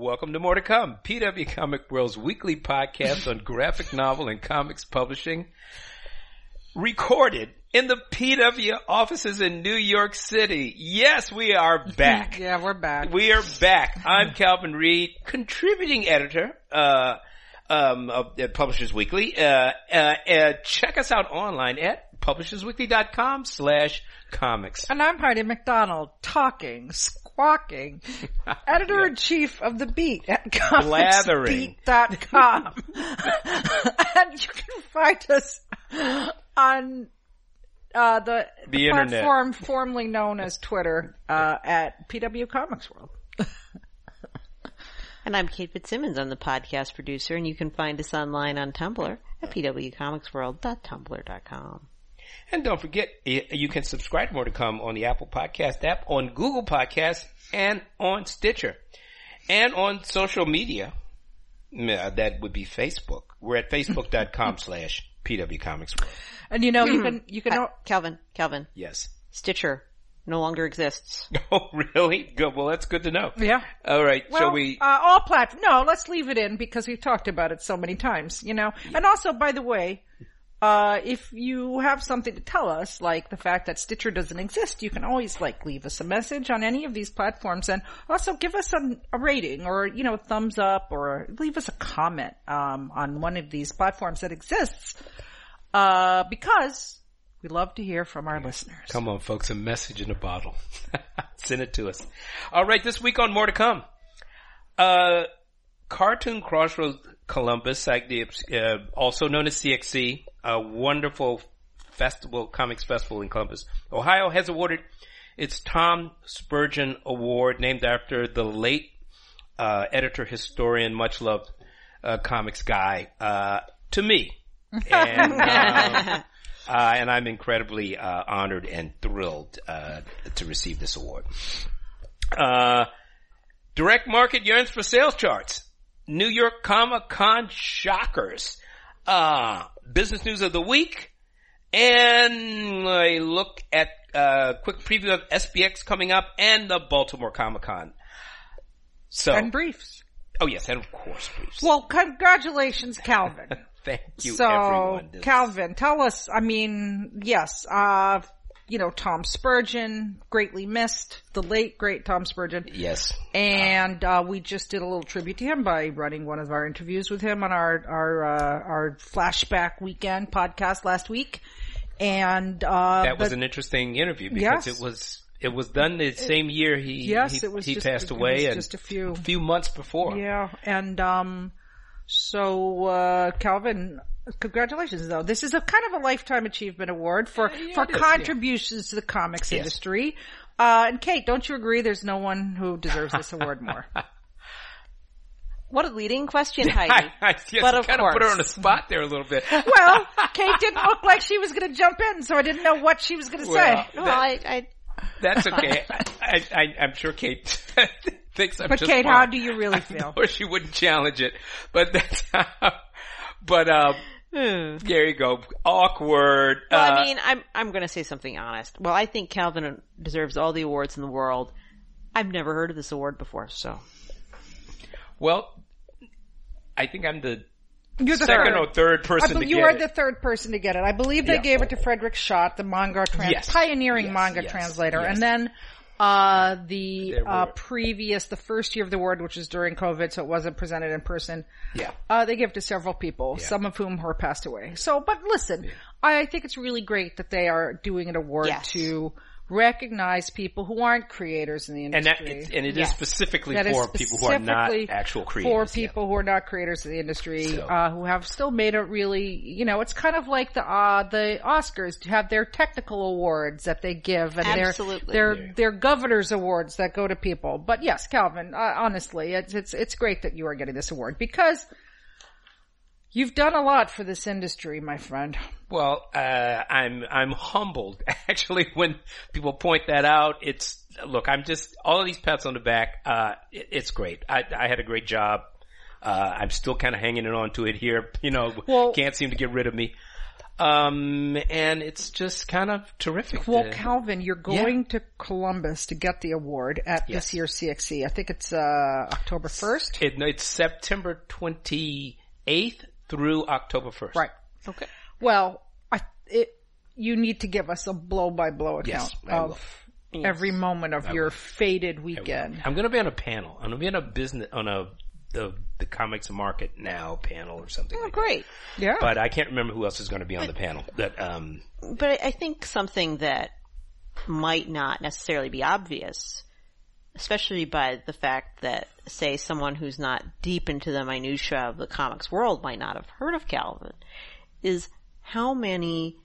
Welcome to More to Come, PW Comic World's weekly podcast on graphic novel and comics publishing. Recorded in the PW offices in New York City. Yes, we are back. yeah, we're back. We are back. I'm Calvin Reid, contributing editor, uh, um, of uh, Publishers Weekly. Uh, uh, uh, check us out online at publishersweekly.com slash comics. And I'm Heidi McDonald, talking, squawking, editor-in-chief of The Beat at Blathering. comicsbeat.com. and you can find us on uh, the, The internet. platform formerly known as Twitter uh, at PW Comics World. And I'm Kate Fitzsimmons. I'm the podcast producer, and you can find us online on Tumblr at pwcomicsworld.tumblr.com. And don't forget, you can subscribe More to Come on the Apple Podcast app, on Google Podcasts, and on Stitcher. And on social media. That would be Facebook. We're at facebook.com slash PW Comics World. And you know, you can, you can, Uh, Calvin, Calvin, Yes. Stitcher no longer exists. Oh, really? Good. Well, that's good to know. yeah. All right. Well, shall we? Uh, all platforms. No, let's leave it in because we've talked about it so many times, you know. And also, by the way, uh, if you have something to tell us, like the fact that Stitcher doesn't exist, you can always like leave us a message on any of these platforms and also give us a, a rating or, you know, a thumbs up or leave us a comment, um, on one of these platforms that exists. Uh, because we love to hear from our listeners. Come on, folks. A message in a bottle. Send it to us. All right. This week on More to Come. Uh, Cartoon Crossroads Columbus, uh, also known as CXC, a wonderful festival, comics festival in Columbus, Ohio, has awarded its Tom Spurgeon Award, named after the late uh, editor, historian, much loved uh, comics guy, uh, to me. And, um, uh, and I'm incredibly uh, honored and thrilled uh, to receive this award. Uh, direct market yearns for sales charts. New York Comic Con shockers. Uh, business news of the week. And a look at a quick preview of SPX coming up and the Baltimore Comic Con. So, And briefs. oh yes, and of course, briefs. Well, congratulations, Calvin. Thank you, so, everyone. Calvin, tell us, I mean, yes, uh, you know, Tom Spurgeon, greatly missed, the late, great Tom Spurgeon. Yes. And, uh, we just did a little tribute to him by running one of our interviews with him on our, our, uh, our flashback weekend podcast last week. And, uh, That was but- an interesting interview because Yes. it was it was done the same year he Yes, he, it was he just- passed it away was and just a few- few months before. Yeah, and um, so uh, Calvin, congratulations though. This is a kind of a lifetime achievement award for Yeah, yeah, for it is, yeah. contributions to the comics Yes. industry. Uh, and Kate, don't you agree? There's no one who deserves this award more. What a leading question, Heidi. I, I yes, But of kind of put her on the spot there a little bit. well, Kate didn't look like she was going to jump in, so I didn't know what she was going to Well, say. well, I, I, That's okay. I, I, I'm sure Kate thinks I'm But Kate, how do you really feel? Or she wouldn't challenge it. But that's how, but um, hmm. there you go. Awkward. Well, Uh, I mean, I'm I'm going to say something honest. Well, I think Calvin deserves all the awards in the world. I've never heard of this award before, so well, I think I'm the You're the second third. or third I person to you get are it. the third person to get it. I believe they Yeah. gave it to Frederik Schodt, the manga trans- Yes. pioneering Yes, manga yes, translator, yes. and then uh the uh previous, the first year of the award, which was during COVID, so it wasn't presented in person. Yeah. Uh, they give it to several people, some of whom have passed away. So, but listen, I think it's really great that they are doing an award Yes. to recognize people who aren't creators in the And that, industry. it's, and it is Yes. specifically That is for people who are not specifically actual For creators. yeah. people who are not creators in the industry, So- uh, who have still made it really, you know, it's kind of like the, uh, the Oscars to have their technical awards that they give and Absolutely. their, their, their governor's awards that go to people. But yes, Calvin, uh, honestly, it's, it's, it's great that you are getting this award because you've done a lot for this industry, my friend. Well, uh, I'm I'm humbled actually when people point that out. It's look, I'm just all of these pats on the back. Uh, it, it's great. I, I had a great job. Uh, I'm still kind of hanging on to it here. You know, Well- can't seem to get rid of me. Um, and it's just kind of terrific. Well, to- Calvin, you're going to Columbus to get the award at Yes. this year's CXC. I think it's uh, October 1st. it, it's September 28th through October 1st. Right. Okay. Well, I, it, you need to give us a blow by blow Yes, account I will. of every moment of your faded weekend. I'm going to be on a panel. I'm going to be on a business, on a, the, the comics market now panel or something Oh, like that. great. Yeah. But I can't remember who else is going to be on the panel. But, um, But I I think something that might not necessarily be obvious, especially by the fact that, say, someone who's not deep into the minutia of the comics world might not have heard of Calvin, is how many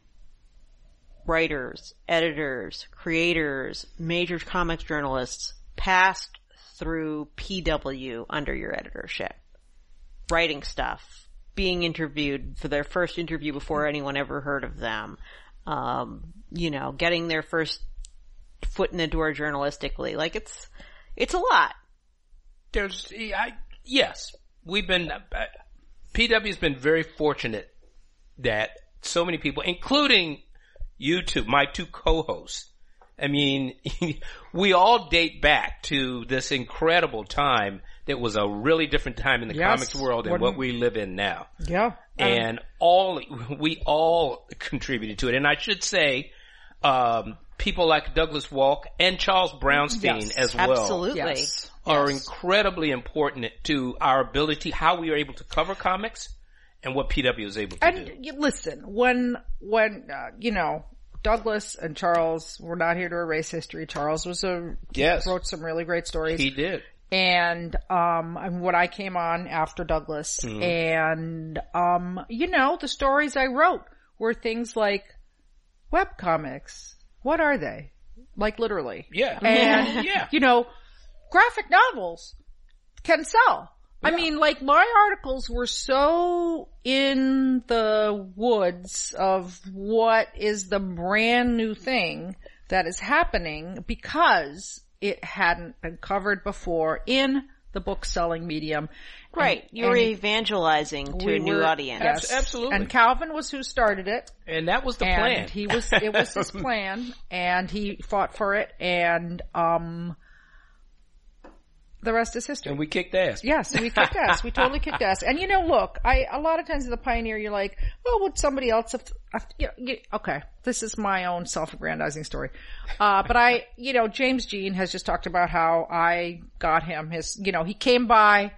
writers, editors, creators, major comics journalists passed through PW under your editorship, writing stuff, being interviewed for their first interview before anyone ever heard of them, um, you know, getting their first foot in the door journalistically. Like it's, it's a lot. There's, I, yes, we've been, uh, PW's been very fortunate that so many people, including you two, my two co-hosts, I mean, we all date back to this incredible time that was a really different time in the Yes. comics world than What- what we live in now. yeah. and all we all contributed to it. And I should say, um, people like Douglas Wolk and Charles Brownstein Yes, as well Absolutely. Yes. Are Yes. incredibly important to our ability, how we are able to cover comics, and what PW is able to do. And listen, when when uh, you know Douglas and Charles were not here to erase history. Charles was a Yes, wrote some really great stories, he did. and um, and when I came on after Douglas, Mm-hmm. and um, you know the stories I wrote were things like web comics. What are they? Like literally, Yeah, and yeah. you know, graphic novels can sell. I mean, like my articles were so in the woods of what is the brand new thing that is happening because it hadn't been covered before in the book selling medium. Right. And- You're and evangelizing to we a new were- audience. Abs- absolutely. And Calvin was who started it. And that was the and plan. he was it was his plan and he fought for it and um the rest is history. and we kicked ass. Yes, we kicked ass. We totally kicked ass. And you know, look, I a lot of times as a pioneer, you're like, oh, would somebody else have? have you know, you- okay, this is my own self-aggrandizing story. Uh, but I, you know, James Jean has just talked about how I got him his. You know, he came by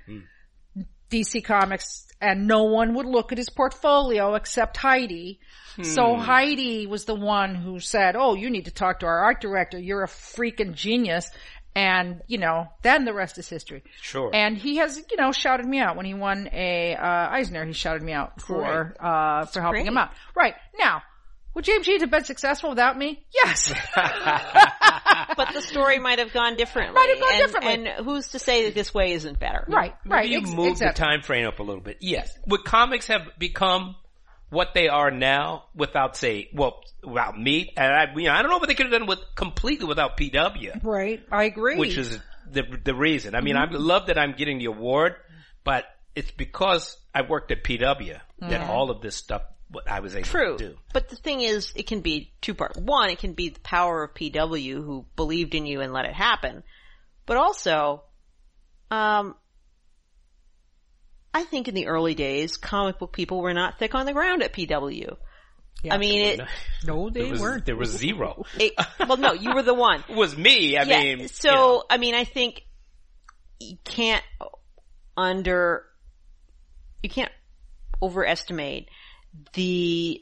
DC Comics, and no one would look at his portfolio except Heidi. So Heidi was the one who said, "Oh, you need to talk to our art director. You're a freaking genius." And, you know, then the rest is history. Sure. And he has, you know, shouted me out when he won a uh, Eisner. He shouted me out for uh for helping him out. Right now, would James Jean have been successful without me? Yes. but the story might have gone differently. Might have gone and, differently. And who's to say that this way isn't better? right. Right. Maybe you ex- move exactly. the time frame up a little bit. Yes. Would comics have become what they are now without say, well, without me? And I, you know, I don't know what they could have done with completely without PW, Right. I agree. which is the the reason. I mean, Mm-hmm. I love that I'm getting the award, but it's because I worked at PW that all of this stuff what I was able True. to do. But the thing is, it can be two part. One, it can be the power of PW who believed in you and let it happen. But also, um, I think in the early days, comic book people were not thick on the ground at PW. I mean, it, no, they was, weren't. there was zero. it, well, no, you were the one. It was me. I yeah. mean, so you know. I mean, I think you can't under you can't overestimate the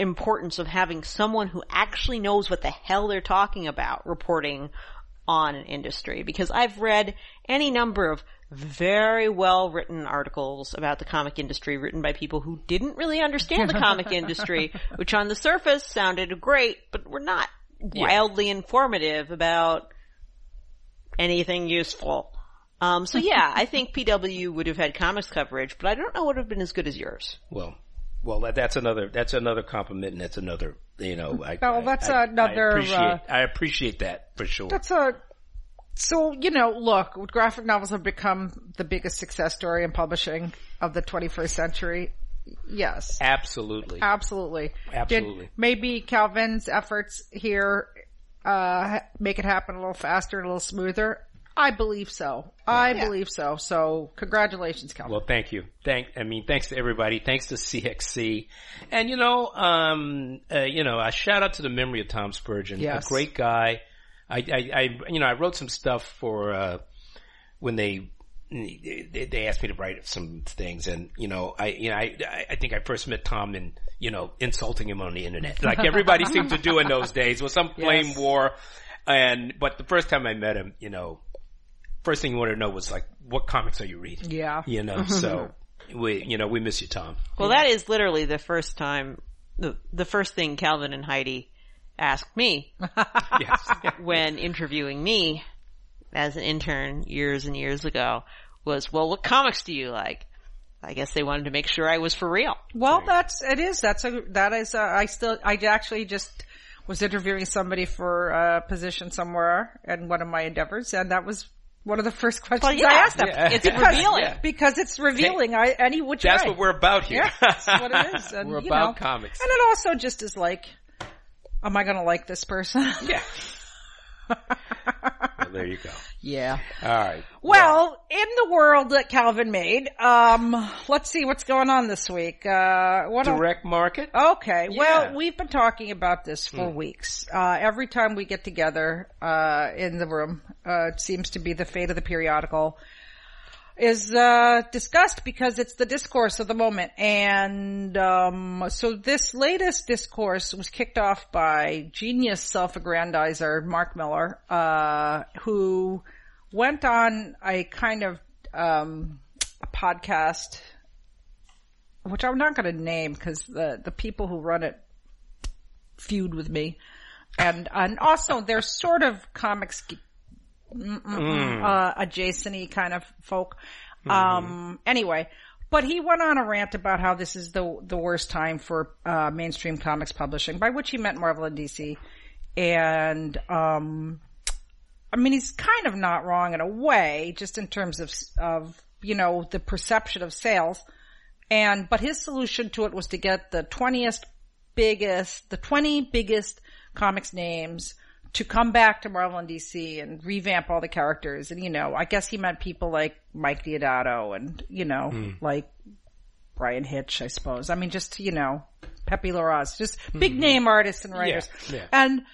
importance of having someone who actually knows what the hell they're talking about reporting on an industry because I've read any number of very well written articles about the comic industry written by people who didn't really understand the comic industry, which on the surface sounded great, but were not wildly informative about anything useful. Um, so yeah, I think PW would have had comics coverage, but I don't know what would have been as good as yours. Well, well, that- that's another that's another compliment, and that's another you know. I, Oh, I- that's I, another, I appreciate, uh, I appreciate that for sure. That's a, so, you know, look, graphic novels have become the biggest success story in publishing of the 21st century. Yes. Absolutely. Absolutely. Absolutely. Did maybe Calvin's efforts here uh make it happen a little faster, a little smoother? I believe so. I believe so. So congratulations, Calvin. Well, thank you. Thank, I mean, thanks to everybody. Thanks to CXC. And you know, um, uh, you know, a shout out to the memory of Tom Spurgeon. Yes. A great guy. I, I, I, you know, I wrote some stuff for, uh, when they, they, they asked me to write some things and, you know, I, you know, I, I think I first met Tom in, you know, insulting him on the internet. Like everybody seemed to do in those days with some flame Yes. war. And, but the first time I met him, you know, first thing you wanted to know was like, what comics are you reading? yeah. You know, so we, you know, we miss you, Tom. Well, that is literally the first time, the, the first thing Calvin and Heidi asked me Yes. when interviewing me as an intern years and years ago was, well, what comics do you like? I guess they wanted to make sure I was for real. Well, that's, it is. That's a, that is, uh, I still, I actually just was interviewing somebody for a position somewhere in one of my endeavors and that was one of the first questions yeah. I asked them. Yeah. It's Because- revealing. yeah. Because it's revealing I, any which That's way. what we're about here. Yeah, that's what it is. And, we're about know, comics. And it also just is like, am I gonna like this person? Yeah. well, there you go. yeah. All right. Well, in the world that Calvin made, um, let's see what's going on this week. Uh, what? Direct market. Okay. Yeah. Well, we've been talking about this for weeks. Uh, every time we get together, uh, in the room, uh, it seems to be the fate of the periodical is, uh, discussed because it's the discourse of the moment. And, um, so this latest discourse was kicked off by genius self-aggrandizer Mark Millar, uh, who went on a kind of, um, a podcast which I'm not going to name because the the people who run it feud with me, and and also they're sort of comics mm, uh, adjacent kind of folk. Um, anyway, but he went on a rant about how this is the the worst time for uh, mainstream comics publishing, by which he meant Marvel and DC, and um, I mean, he's kind of not wrong in a way, just in terms of, of, you know, the perception of sales. And, but his solution to it was to get the 20th biggest, the 20 biggest comics names to come back to Marvel and DC and revamp all the characters. And, you know, I guess he meant people like Mike Deodato and, you know, like Bryan Hitch, I suppose. I mean, just, you know, Pepe Larraz, just big name artists and writers. yeah. And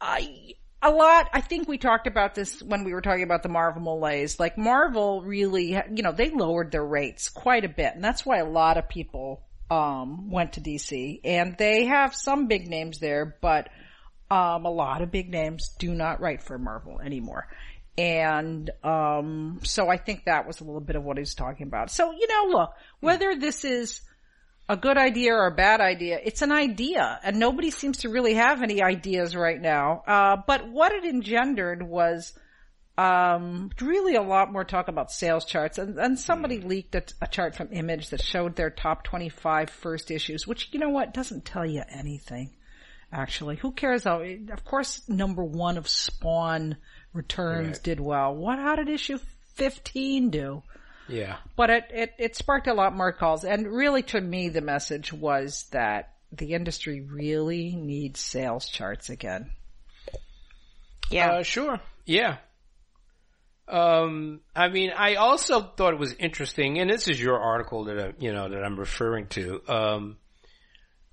I, a lot, I think we talked about this when we were talking about the Marvel malaise. Like Marvel really, you know, they lowered their rates quite a bit. And that's why a lot of people, um, went to DC and they have some big names there, but, um, a lot of big names do not write for Marvel anymore. And, um, so I think that was a little bit of what he was talking about. So, you know, look, whether this is, a good idea or a bad idea. It's an idea and nobody seems to really have any ideas right now. Uh, but what it engendered was, um, really a lot more talk about sales charts and, and somebody leaked a, a chart from Image that showed their top 25 first issues, which you know what doesn't tell you anything. Actually, who cares? How, of course, number one of Spawn returns Right. did well. What, how did issue 15 do? Yeah. But it, it, it sparked a lot more calls. And really to me, the message was that the industry really needs sales charts again. Yeah. Uh, sure. Yeah. Um, I mean, I also thought it was interesting, and this is your article that I, you know that I'm referring to. Um,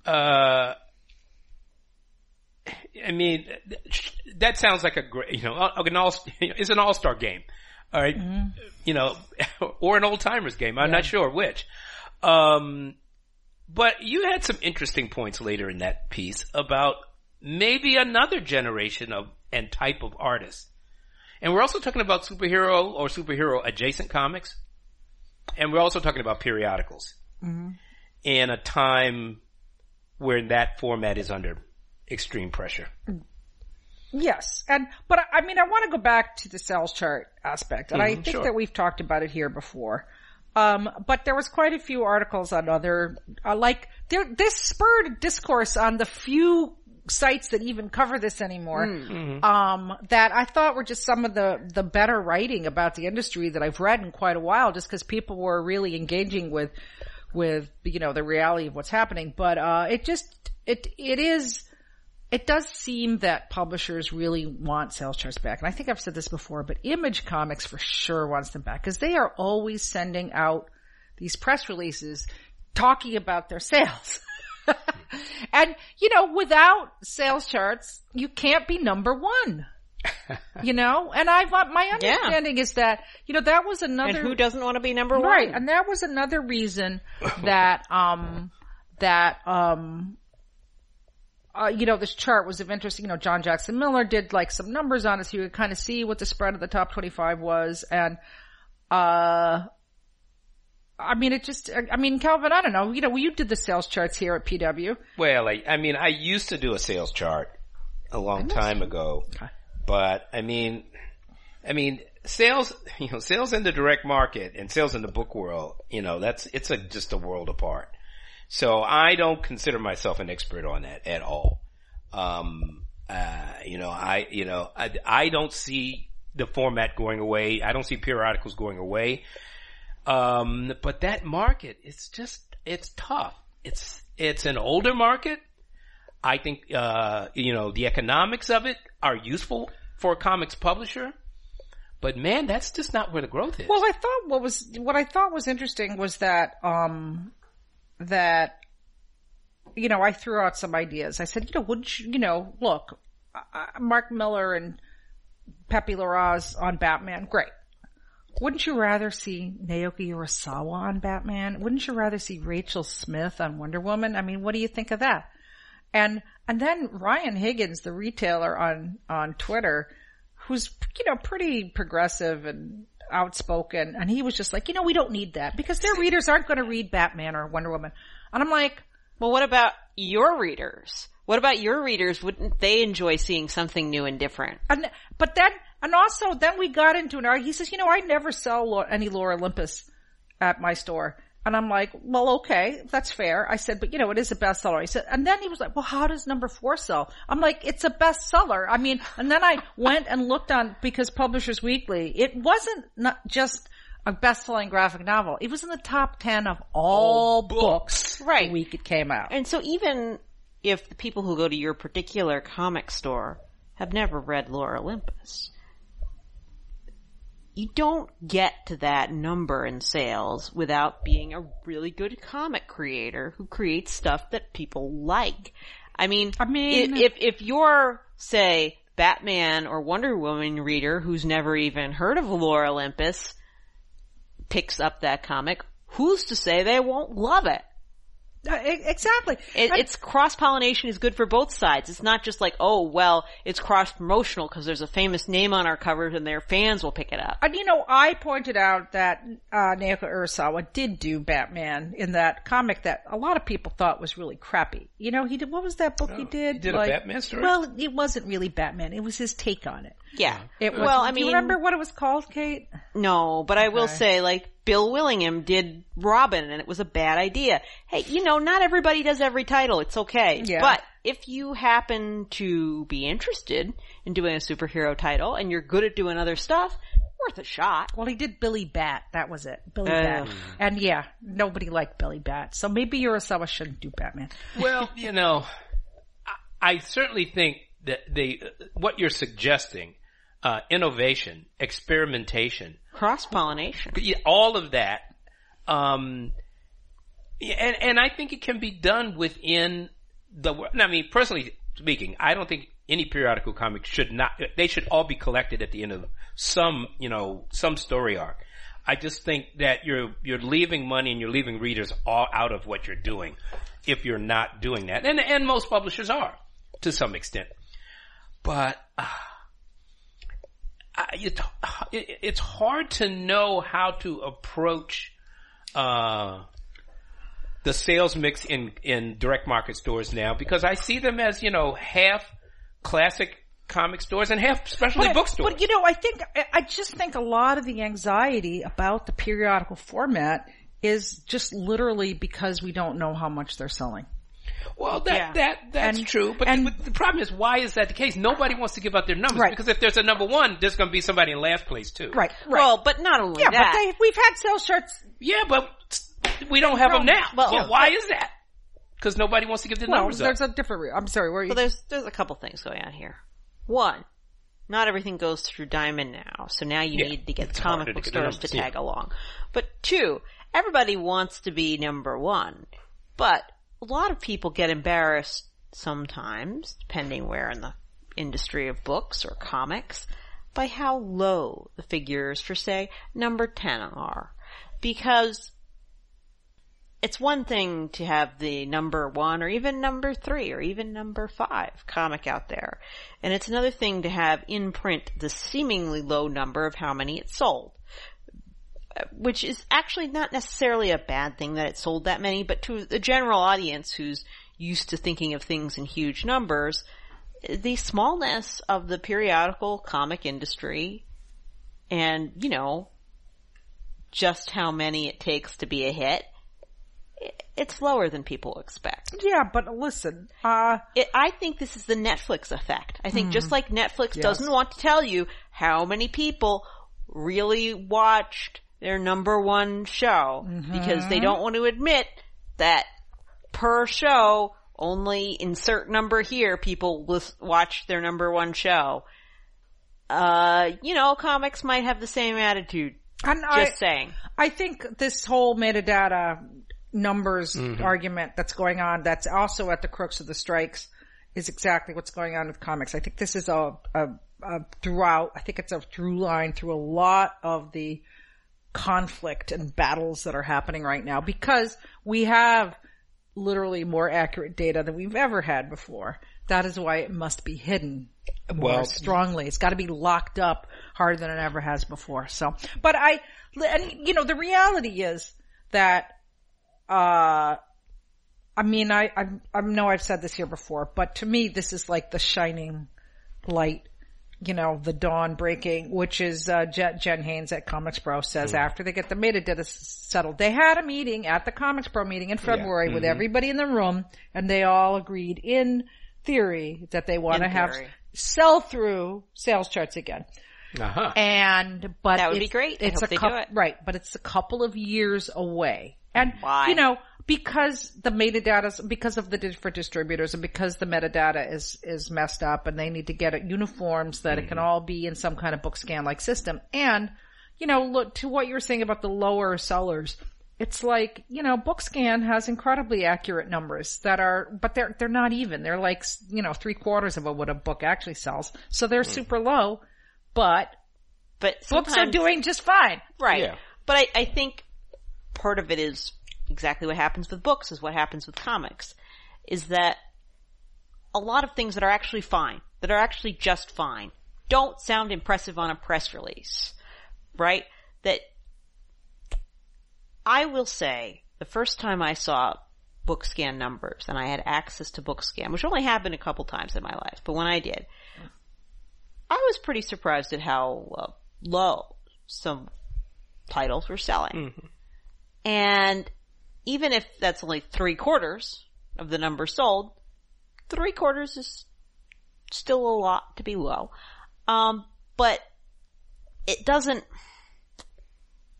uh, I mean, that sounds like a great, you know, an all, it's an all-star game. All right? You know, or an old-timers game. I'm not sure which. Um, but you had some interesting points later in that piece about maybe another generation of and type of artists. And we're also talking about superhero or superhero adjacent comics. And we're also talking about periodicals. In a time where that format is under extreme pressure. Yes. And, but I- I mean, I want to go back to the sales chart aspect. And I think sure. that we've talked about it here before. Um, but there was quite a few articles on other, uh, like, there, this spurred discourse on the few sites that even cover this anymore. Um, that I thought were just some of the, the better writing about the industry that I've read in quite a while just because people were really engaging with, with, you know, the reality of what's happening. But, uh, it just, it, it is, it does seem that publishers really want sales charts back. And I think I've said this before, but Image Comics for sure wants them back because they are always sending out these press releases talking about their sales. and, you know, without sales charts, you can't be number one. you know, and I my understanding is that you know that was another And who doesn't want to be number one? right, and that was another reason that um that um uh, you know, this chart was of interest. You know, John Jackson Miller did like some numbers on it so you could kind of see what the spread of the top 25 was. And, uh, I mean, it just, I mean, Calvin, I don't know, you know, you did the sales charts here at PW. Well, I, I mean, I used to do a sales chart a long time ago, but I mean, I mean, sales, you know, sales in the direct market and sales in the book world, you know, that's, it's a, just a world apart. So I don't consider myself an expert on that at all. Um, uh, you know, I, you know, I, I don't see the format going away. I don't see periodicals going away. Um, but that market, it's just, it's tough. It's, it's an older market. I think, uh, you know, the economics of it are useful for a comics publisher. But man, that's just not where the growth is. Well, I thought what was, what I thought was interesting was that, um, that, you know, I threw out some ideas. I said, you know, wouldn't you, you know, look, uh, Mark Millar and Pepe Larraz on Batman, great. Wouldn't you rather see Naoki Urasawa on Batman? Wouldn't you rather see Rachel Smythe on Wonder Woman? I mean, what do you think of that? And, and then Ryan Higgins, the retailer on, on Twitter, who's, you know, pretty progressive and outspoken. And he was just like, you know, we don't need that because their readers aren't going to read Batman or Wonder Woman. And I'm like, Well, what about your readers? What about your readers? Wouldn't they enjoy seeing something new and different? and, but then, and also then we got into an argument. He says, you know, I never sell any Lore Olympus at my store. And I'm like, well, okay, that's fair. I said, but you know, it is a bestseller. He said, and then he was like, well, how does number four sell? I'm like, it's a bestseller. I mean, and then I went and looked on, because Publishers Weekly, it wasn't not just a best-selling graphic novel. It was in the top 10 of all, books, Right. the week it came out. And so even if the people who go to your particular comic store have never read Lore Olympus, you don't get to that number in sales without being a really good comic creator who creates stuff that people like. I mean, I mean- if, if you're, say, Batman or Wonder Woman reader who's never even heard of Lore Olympus picks up that comic, who's to say they won't love it? Uh, e- exactly. It, And- it's cross pollination is good for both sides. It's not just like, oh, well, it's cross promotional because there's a famous name on our covers and their fans will pick it up. And you know, I pointed out that uh, Naoki Urasawa did do Batman in that comic that a lot of people thought was really crappy. You know, he did. What was that book he did? he did a Batman story? Well, it wasn't really Batman. It was his take on it. Yeah. It was. well, I do you mean, remember what it was called, Kate? no, but I will say, like, Bill Willingham did Robin and it was a bad idea. Hey, you know, not everybody does every title. It's okay. Yeah. But if you happen to be interested in doing a superhero title and you're good at doing other stuff, worth a shot. Well, he did Billy Bat. That was it. Billy Ugh. Bat. And yeah, nobody liked Billy Bat. So maybe Urasawa shouldn't do Batman. Well, you know, I, I certainly think that they, what you're suggesting, uh, innovation, experimentation, cross pollination, all of that. Um, and and I think it can be done within the, I mean, personally speaking, I don't think any periodical comic should not, they should all be collected at the end of some, you know, some story arc. I just think that you're, you're leaving money and you're leaving readers all out of what you're doing if you're not doing that. And, and most publishers are to some extent. But, uh, I- it, it, it's hard to know how to approach, uh, the sales mix in, in direct market stores now because I see them as, you know, half classic comic stores and half specialty bookstores. But you know, I think I just think a lot of the anxiety about the periodical format is just literally because we don't know how much they're selling. Well, that Yeah. that that's And- true, but, and- the, but the problem is, why is that the case? Nobody wants to give out their numbers Right. because if there's a number one, there's going to be somebody in last place too. Right. Right. Well, but not only yeah, that. but they, we've had sales shirts. Yeah, but We don't have them now. well, Well, why is that? Because nobody wants to give the Well, numbers up. there's a different. Re- I'm sorry. Where are you? Well, there's there's a couple things going on here. One, not everything goes through Diamond now, so now you Yeah, need to get the comic book stores to numbers, yeah. tag along. But two, everybody wants to be number one, but a lot of people get embarrassed sometimes, depending where in the industry of books or comics, by how low the figures for say number 10 are. Because it's one thing to have the number one or even number three or even number five comic out there. And it's another thing to have in print the seemingly low number of how many it sold. Which is actually not necessarily a bad thing that it sold that many, but to the general audience who's used to thinking of things in huge numbers, the smallness of the periodical comic industry and, you know, just how many it takes to be a hit, it's lower than people expect. yeah, but listen. Uh, It, I think this is the Netflix effect. I think just like Netflix Yes. doesn't want to tell you how many people really watched their number one show because they don't want to admit that per show only insert number here people lis- watch their number one show. Uh, you know, comics might have the same attitude. and Just I, saying. I think this whole metadata numbers argument that's going on, that's also at the crux of the strikes, is exactly what's going on with comics. I think this is a, a, a throughout, I think it's a through line through a lot of the conflict and battles that are happening right now because we have literally more accurate data than we've ever had before. That is why it must be hidden more Well- strongly. It's got to be locked up harder than it ever has before. So, but I, and you know, the reality is that, uh, I mean, I, I, I know I've said this here before, but to me, this is like the shining light, you know, the dawn breaking, which is, uh, Jen, Jenn Haines at Comics Pro says after they get the metadata s- settled, they had a meeting at the Comics Pro meeting in February with everybody in the room and they all agreed in theory that they want to have sell through sales charts again. uh-huh. And, but That would be it's- great. I It's hope a they coup- do it. right, but it's a couple of years away. And, Why? you know, because the metadata, because of the di- for distributors and because the metadata is, is messed up and they need to get it uniforms that it can mm-hmm. all be in some kind of book scan like system. And, you know, look to what you were saying about the lower sellers. It's like, you know, BookScan has incredibly accurate numbers that are, but they're, they're not even. They're like, you know, three quarters of what a book actually sells. So they're mm. super low, but But books are doing just fine. Right. Yeah. But I, I think part of it is exactly what happens with books is what happens with comics. Is that a lot of things that are actually fine, that are actually just fine, don't sound impressive on a press release. Right? That I will say the first time I saw BookScan numbers and I had access to BookScan, which only happened a couple times in my life, but when I did, I was pretty surprised at how uh, low some titles were selling. And even if that's only three quarters of the number sold, three quarters is still a lot to be low. Um, but it doesn't,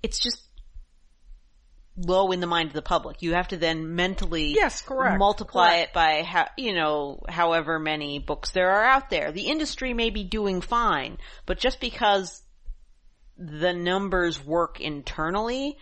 it's just low in the mind of the public. You have to then mentally Yes, correct, multiply correct. it by how, you know, however many books there are out there. The industry may be doing fine, but just because the numbers work internally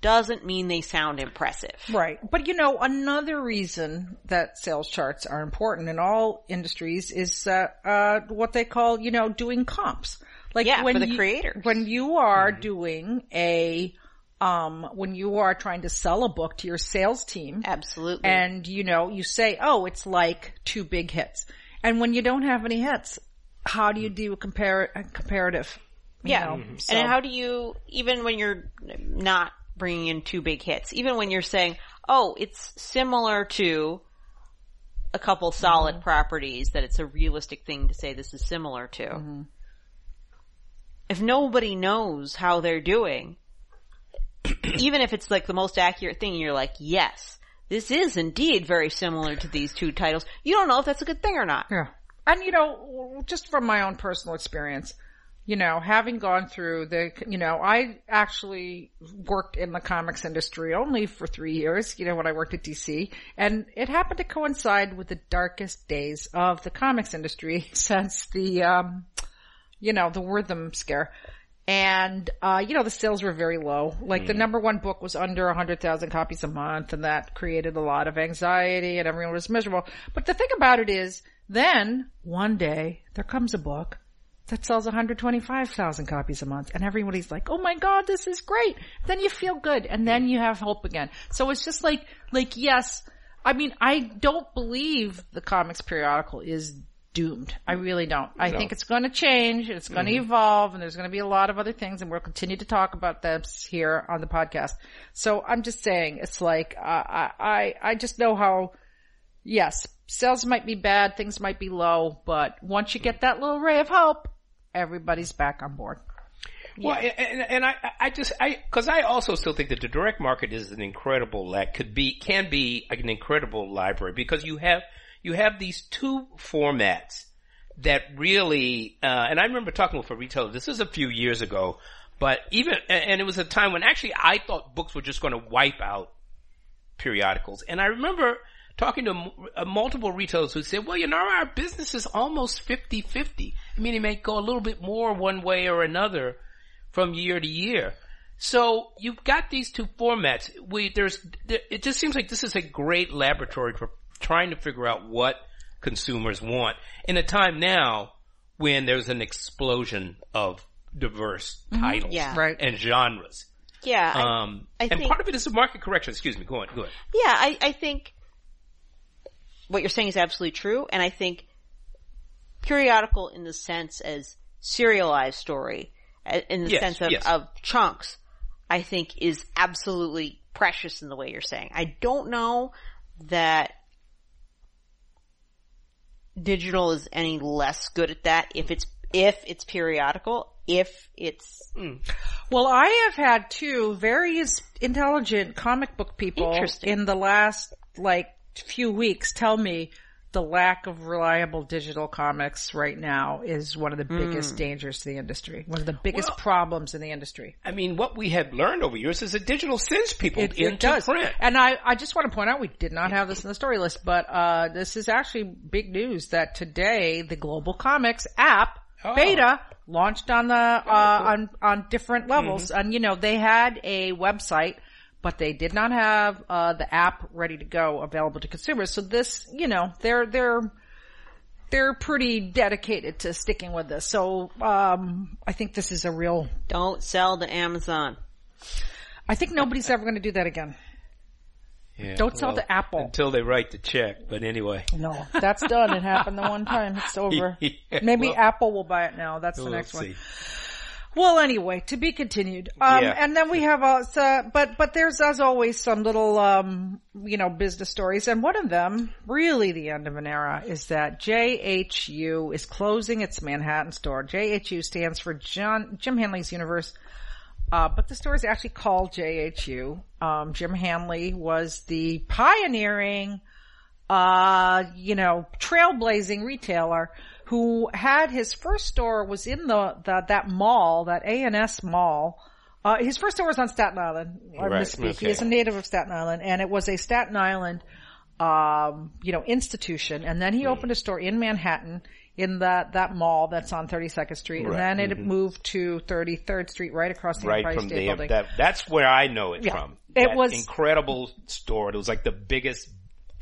doesn't mean they sound impressive. Right. But you know, another reason that sales charts are important in all industries is, uh, uh, what they call, you know, doing comps. Like Yeah, when for the you- creators. When you are doing a, um, when you are trying to sell a book to your sales team Absolutely. and you know, you say, oh, it's like two big hits. And when you don't have any hits, how do you do a compare, a comparative? you yeah. know? So- And how do you, even when you're not bringing in two big hits, even when you're saying, oh, it's similar to a couple solid mm-hmm. properties that it's a realistic thing to say this is similar to. Mm-hmm. If nobody knows how they're doing, even if it's like the most accurate thing, you're like, yes, this is indeed very similar to these two titles. You don't know if that's a good thing or not. Yeah. And you know, just from my own personal experience, you know, having gone through the, you know, I actually worked in the comics industry only for three years, you know, when I worked at DC, and it happened to coincide with the darkest days of the comics industry since the, um, you know, the Wertham scare. And, uh, you know, the sales were very low. Like the number one book was under a hundred thousand copies a month and that created a lot of anxiety and everyone was miserable. But the thing about it is, then one day there comes a book that sells 125,000 copies a month and everybody's like, oh my god, this is great. Then you feel good and then you have hope again. So it's just like, like yes, I mean, I don't believe the comics periodical is doomed. I really don't. I think it's going to change. It's going to evolve and there's going to be a lot of other things and we'll continue to talk about this here on the podcast. So I'm just saying, it's like, uh, I, I, I just know how, yes, sales might be bad, things might be low, but once you get that little ray of hope, everybody's back on board. Well, and, and I, I just, I, cause I also still think that the direct market is an incredible, that could be, can be an incredible library because you have, you have these two formats that really, uh, and I remember talking with a retailer, this is a few years ago, but even, and it was a time when actually I thought books were just going to wipe out periodicals. And I remember talking to uh, multiple retailers who said, well, you know, our business is almost 50-50. I mean, it may go a little bit more one way or another from year to year. So you've got these two formats. We, there's, it just seems like this is a great laboratory for trying to figure out what consumers want in a time now when there's an explosion of diverse titles Yeah. Right. and genres. Yeah. Um, I and think- part of it is a market correction. Excuse me. Go on. Go on. Yeah, I, I think what you're saying is absolutely true, and I think periodical in the sense as serialized story, uh, in the Yes, sense of, yes. of chunks, I think is absolutely precious in the way you're saying. I don't know that digital is any less good at that if it's if it's periodical, if it's Well, I have had two very intelligent comic book people in the last like few weeks tell me the lack of reliable digital comics right now is one of the biggest dangers to the industry. One of the biggest Well- problems in the industry. I mean, what we have learned over years is that digital sends people It, into it does. print. And I, I just want to point out we did not have this in the story list, but uh, this is actually big news that today the GlobalComix app Oh. beta launched on the uh, on on different levels, Mm-hmm. and you know they had a website. But they did not have uh, the app ready to go, available to consumers. So this, you know, they're they're they're pretty dedicated to sticking with this. So um, I think this is a real. don't sell to Amazon. I think nobody's ever going to do that again. Yeah, Don't sell to Apple. until they write the check. But anyway, No, that's done. It happened the one time. It's over. Yeah, Maybe well, Apple will buy it now. That's the we'll next see. one. Well, anyway, to be continued. Um, Yeah. and then we have uh, so, but but there's as always some little um, you know, business stories, and one of them, really the end of an era, is that JHU is closing its Manhattan store. JHU stands for John Jim Hanley's Universe. Uh, but the store is actually called JHU. Um, Jim Hanley was the pioneering, uh, you know, trailblazing retailer who had his first store was in the, the that mall, that A&S mall. Uh, his first store was on Staten Island. I Right, misspeak. He is a native of Staten Island and it was a Staten Island, um, you know, institution. And then he opened a store in Manhattan in that, that mall that's on 32nd Street. Right, And then it moved to 33rd Street right across the right Empire from State the Building. that that's where I know it Yeah. from. It That was- incredible store. It was like the biggest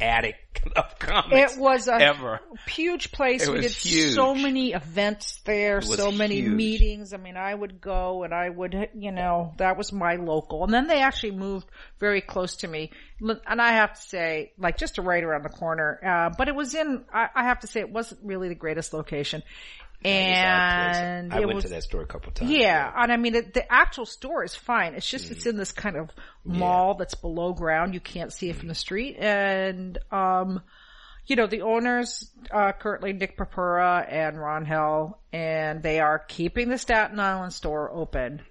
attic of comics It was a ever. huge place. It we did huge. so many events there, so many huge. meetings. I mean, I would go and I would, you know, that was my local. And then they actually moved very close to me. And I have to say, like just right around the corner. Uh, but it was in, I, I have to say it wasn't really the greatest location. And I went was, to that store a couple times. yeah, and I mean, it, the actual store is fine. It's just it's in this kind of mall that's below ground. You can't see it from the street, and um, you know, the owners uh, currently Nick Purpura and Ron Hell, and they are keeping the Staten Island store open,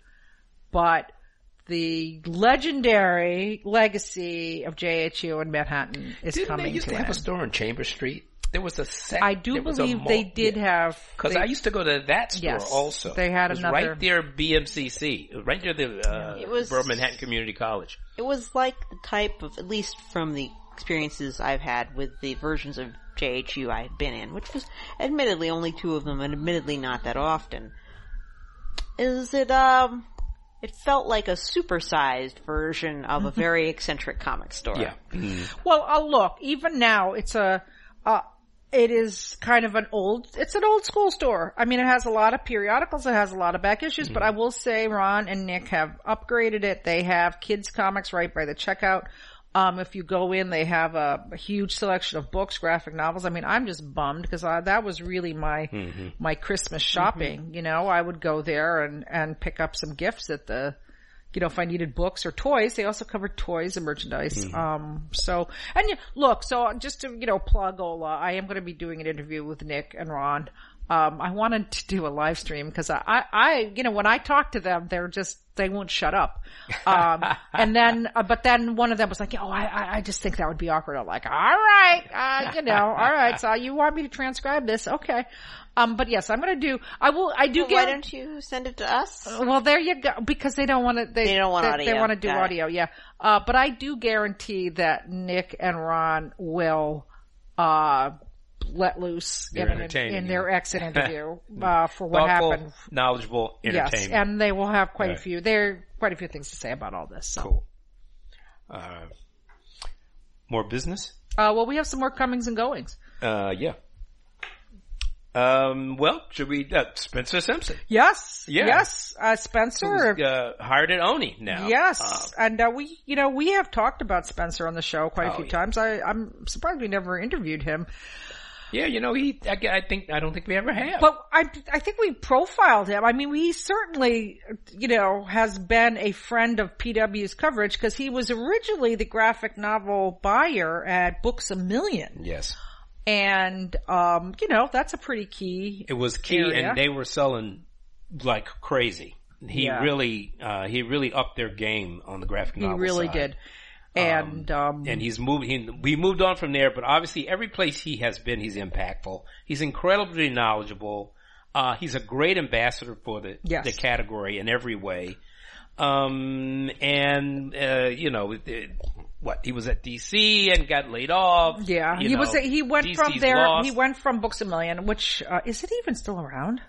but the legendary legacy of JHU in Manhattan is Didn't coming they used to to have a store on Chamber Street? There was a sec- I do there believe mall- they did yeah. have. Cause I used to go to that store Yes, also. they had it was another- right there, BMCC, right near the uh, It was- Borough Manhattan Community College. It was like the type of, at least from the experiences I've had with the versions of JHU I've been in, which was admittedly only two of them and admittedly not that often, is it, um, it felt like a supersized version of a very eccentric comic store. Yeah. Well, uh, look, even now it's a, uh, it is kind of an old, it's an old school store. I mean, it has a lot of periodicals, it has a lot of back issues, but I mm-hmm. will say Ron and Nick have upgraded it. They have kids comics right by the checkout. Um, if you go in, they have a, a huge selection of books, graphic novels. I mean, I'm just bummed because that was really my, mm-hmm. my Christmas shopping. Mm-hmm. You know, I would go there and, and pick up some gifts at the, you know, if I needed books or toys, they also covered toys and merchandise. Um, so, and look, so just to, you know, plug Ola, I am going to be doing an interview with Nick and Ron. Um, I wanted to do a live stream because I, I, I, you know, when I talk to them, they're just, they won't shut up. Um, and then, uh, but then one of them was like, oh, I, I- I just think that would be awkward. I'm like, all right, uh, you know, all right. So you want me to transcribe this? Okay. Um, but yes, I'm going to do, I will, I do Well, get. why don't you send it to us? Well, there you go. Because they don't want to. They, They don't want they, They want to do Got it. audio. Yeah. Uh, but I do guarantee that Nick and Ron will uh, let loose They're in, in their exit interview uh, for what Thoughtful, happened. knowledgeable, Yes, and they will have quite a few. There are quite a few things to say about all this. So. cool. Uh, more business? Uh, well, we have some more comings and goings. Uh, yeah. Um, well, should we, uh, Spencer Simpson. Yes. Yeah. Yes. Uh, Spencer. who's, uh, hired at Oni now. Yes, Uh, and uh, we, you know, we have talked about Spencer on the show quite a Oh, few yeah. times. I, I'm surprised we never interviewed him. Yeah, you know, he, I, I think, I don't think we ever have. But I, I think we profiled him. I mean, he certainly, you know, has been a friend of PW's coverage because he was originally the graphic novel buyer at Books a Million. yes. And, um, you know, that's a pretty key. It was key area. and they were selling like crazy. He Yeah. really, uh, he really upped their game on the graphic novels. He really side. did. And, um, and he's moved. He, we moved on from there, but obviously, every place he has been, he's impactful. He's incredibly knowledgeable. Uh, he's a great ambassador for the Yes. the category in every way. Um, and uh, you know, it- it- what he was at DC and got laid off. yeah, he know, was, he went from there, lost. he went from Books a Million, which, uh, is it even still around?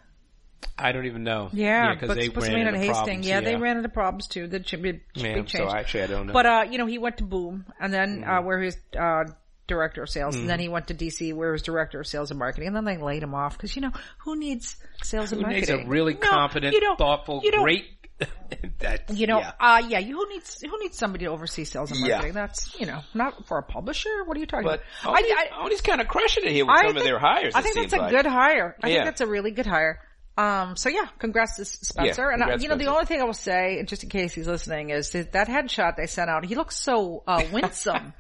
I don't even know. Yeah, because but they ran into Hastings. problems, Yeah, they ran into problems too. Ch- big, Yeah, big change. so actually, I don't know. But uh, you know, he went to Boom, and then uh, Mm-hmm. where he was uh, director of sales, and then he went to DC, where he was director of sales and marketing, and then they laid him off because you know who needs sales and Who needs a really No, competent, thoughtful, great? that, You know, yeah. uh, yeah, you who needs who needs somebody to oversee sales and Yeah. marketing? That's you know, not for a publisher. What are you talking But about? Oni, Oni's kind of crushing it here with I some of think- their hires. I think that's a like. good hire. I Yeah. think that's a really good hire. Um, so yeah, congrats to Spencer. Yeah, and uh, congrats, you know, the only thing I will say, just in case he's listening, is that, that headshot they sent out. He looks so uh, winsome.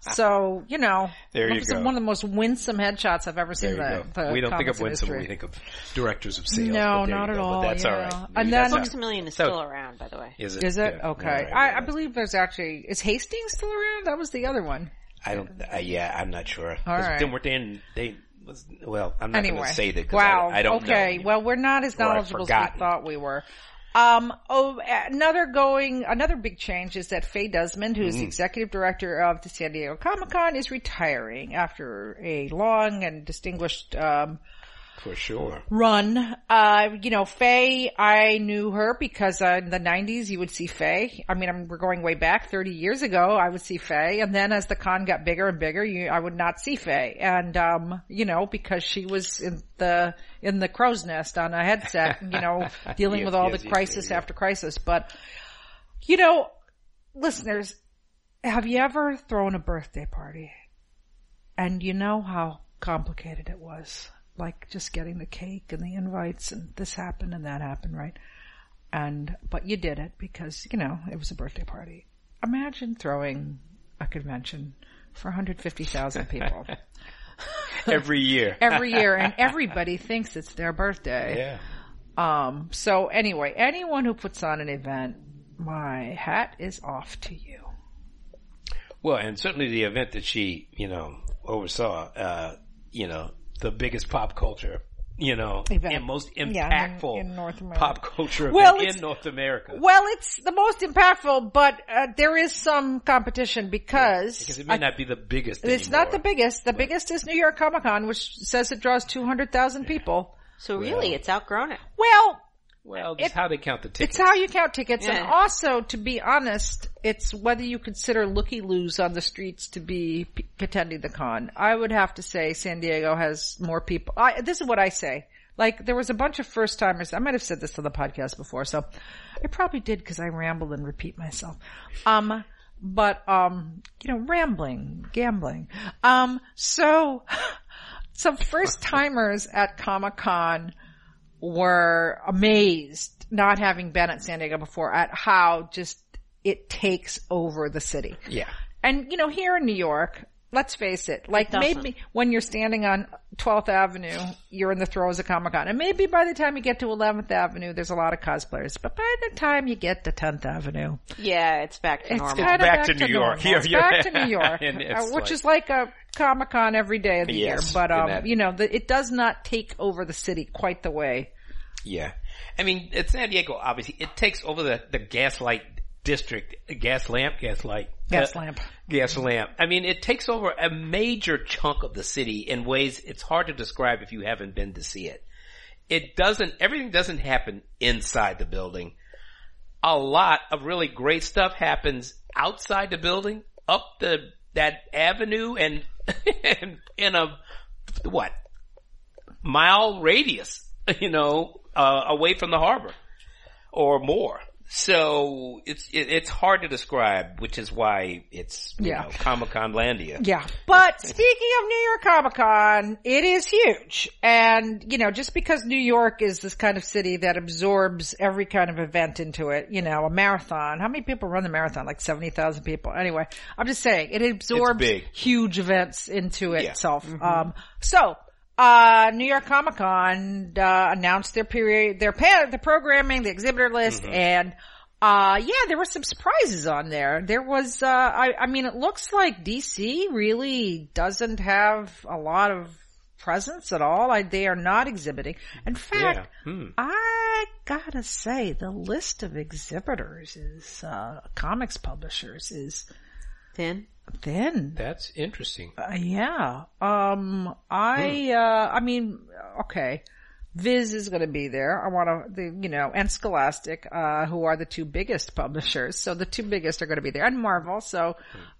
so you know, There you go. one of the most winsome headshots I've ever seen. There you in go. the, the we don't think of Winsome industry. we think of directors of sales. No, not at go. all, But that's yeah. all right. And then- that's Books a Million is So- still around, by the way. Is it? Is it Yeah. okay? All right, I, I believe there's actually is Hastings still around? That was the other one. I don't. Uh, yeah, I'm not sure. All right. Then we're in. They was well. I'm not anyway, going to say that. wow. I, I don't okay, know. well, we're not as knowledgeable as we thought we were. Um, oh, another going, another big change is that Fae Desmond, who's Mm. the executive director of the San Diego Comic Con, is retiring after a long and distinguished um, for sure. run. Uh, you know, Fae, I knew her because uh, in the 90s you would see Fae. I mean, I'm, we're going way back 30 years ago, I would see Fae. And then as the con got bigger and bigger, you, I would not see Fae. And, um, you know, because she was in the, in the crow's nest on a headset, you know, dealing Yes, with all yes, the yes, crisis after crisis. But, you know, listeners, have you ever thrown a birthday party? And you know how complicated it was. Like just getting the cake and the invites and this happened and that happened, right? And, but you did it because, you know, it was a birthday party. Imagine throwing a convention for 150,000 people Every year. every year and everybody thinks it's their birthday. yeah. Um, so anyway, anyone who puts on an event, my hat is off to you. Well, and certainly the event that she, you know, oversaw, uh, you know, the biggest pop culture, you know, Event. and most Yeah, in- impactful in North America. pop culture Well, event it's- in North America. Well, it's the most impactful, but uh, there is some competition because, because it may I- not be the biggest it's not the biggest. The biggest is New York Comic Con, which says it draws 200,000 people. So really, it's outgrown it. Well, Well, it's how they count the tickets. It's how you count tickets, and also, to be honest, it's whether you consider looky loos on the streets to be p- attending the con. I would have to say San Diego has more people. I, this is what I say. Like there was a bunch of first timers. I might have said this on the podcast before, so I probably did because I ramble and repeat myself. Um, but um, you know, rambling, gambling. Um, so some first timers at Comic Con were amazed, not having been at San Diego before, at how just it takes over the city. yeah. And you know, here in New York, let's face it, like doesn't. maybe when you're standing on 12th Avenue, you're in the throes of Comic Con. And maybe by the time you get to 11th Avenue, there's a lot of cosplayers. But by the time you get to 10th Avenue, Yeah, it's back to it's normal. kind of back back, to to, New York. normal. It's You're- back to New York, uh, which like- is like a Comic Con every day of the Yes, year. But um, that- you know, the, it does not take over the city quite the way. Yeah. I mean, at San Diego, obviously, it takes over the, the gaslight district, gas lamp, gas light. Gas uh, lamp. Gas lamp. I mean, it takes over a major chunk of the city in ways it's hard to describe if you haven't been to see it. It doesn't, everything doesn't happen inside the building. A lot of really great stuff happens outside the building, up the, that avenue and, and in a, what, mile radius, you know, uh, away from the harbor or more. So it's it, it's hard to describe, which is why it's you Yeah. know Comic Con Landia. Yeah. But speaking of New York Comic Con, it is huge. And, you know, just because New York is this kind of city that absorbs every kind of event into it, you know, a marathon. How many people run the marathon? Like 70,000 people. Anyway, I'm just saying, it absorbs big. huge events into Yeah. itself. Um, so, uh, New York Comic Con, uh, announced their period, their pa- the programming, the exhibitor list, and, uh, yeah, there were some surprises on there. There was, uh, I, I mean, it looks like DC really doesn't have a lot of presence at all. I, they are not exhibiting. In fact, Yeah. Hmm. I gotta say, the list of exhibitors is, uh, comics publishers is Thin. Thin. That's interesting. Uh, yeah. Um, I, uh, I mean, okay. Viz is going to be there. I want to, the, you know, and Scholastic, uh, who are the two biggest publishers. So the two biggest are going to be there and Marvel. So,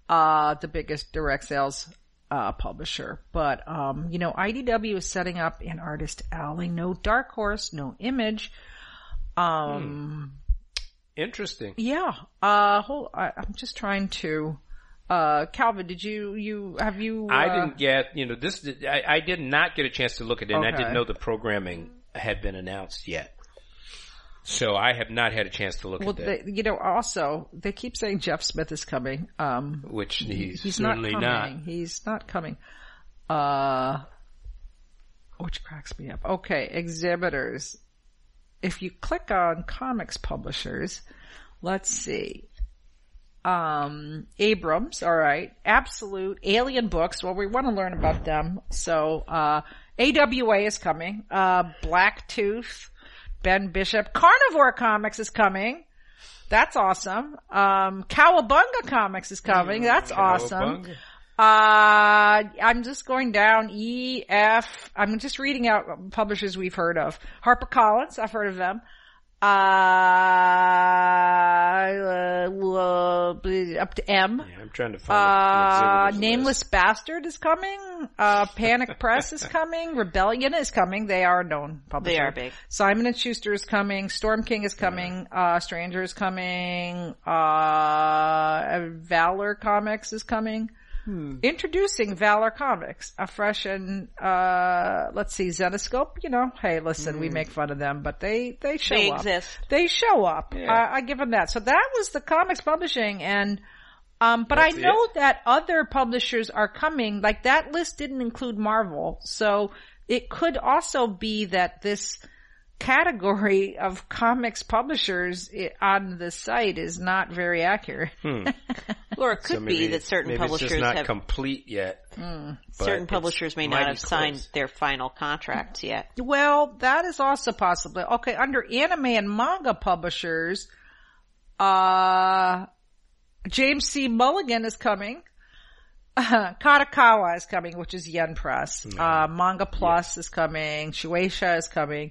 uh, the biggest direct sales, uh, publisher. But, um, you know, IDW is setting up an artist alley. No Dark Horse, no Image. Um, Interesting. yeah. Uh, hold, I, I'm just trying to, uh, Calvin, did you, you, have you, uh, I didn't get you know this. I, I did not get a chance to look at it, and I didn't know the programming had been announced yet. So I have not had a chance to look Well, at that. they, you know, also they keep saying Jeff Smith is coming. Um, which he's, he's not coming. not. He's not coming. Uh, which cracks me up. Okay, exhibitors. If you click on comics publishers, let's see. Um, Abrams, all right. Absolute Alien Books. Well, we want to learn about them. So, uh, AWA is coming. Uh, Blacktooth, Ben Bishop. Carnivore Comics is coming. That's awesome. Um, Cowabunga Comics is coming. That's awesome. Uh, I'm just going down E, F. I'm just reading out publishers we've heard of. HarperCollins, I've heard of them. Uh, uh, up to M. Yeah, I'm trying to find Uh, Nameless list. Bastard is coming. Uh, Panic Press is coming. Rebellion is coming. They are known publisher. They are big. Simon and Schuster is coming. Storm King is coming. Uh, Stranger is coming. Uh, Valor Comics is coming. Hmm. Introducing Valor Comics, a fresh and, uh, let's see, Zenescope, you know, hey, listen, we make fun of them, but they, they show Hmm. They up. exist. They show up. Yeah. I, I give them that. So that was the comics publishing and, um, but That's I know it? that other publishers are coming. Like that list didn't include Marvel. So it could also be that this category of comics publishers on the site is not very accurate. Or it could So be that certain maybe it's publishers just not have complete yet. Hmm. but certain publishers may not mighty have signed their final contracts yet. Well, that is also possible. Okay, under anime and manga publishers, uh, James C. Mulligan is coming. Uh, Kadokawa is coming, which is Yen Press. Uh, Manga Plus is coming. Shueisha is coming.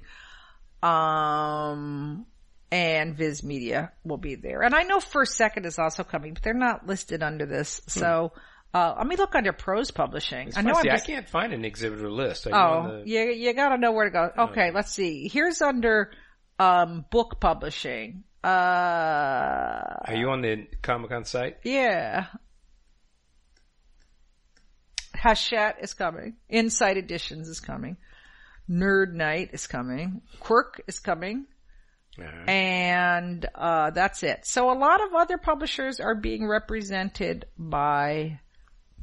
Um, and Viz Media will be there. And I know First Second is also coming, but they're not listed under this. So, uh, let me look under Prose Publishing. I know See, just I can't find an exhibitor list. Are you Oh, on the- you you gotta know where to go. Okay, let's see. Here's under um book publishing. Uh, Are you on the Comic Con site? yeah. Hachette is coming. Insight Editions is coming. Nerd Night is coming. Quirk is coming. And uh, that's it. So a lot of other publishers are being represented by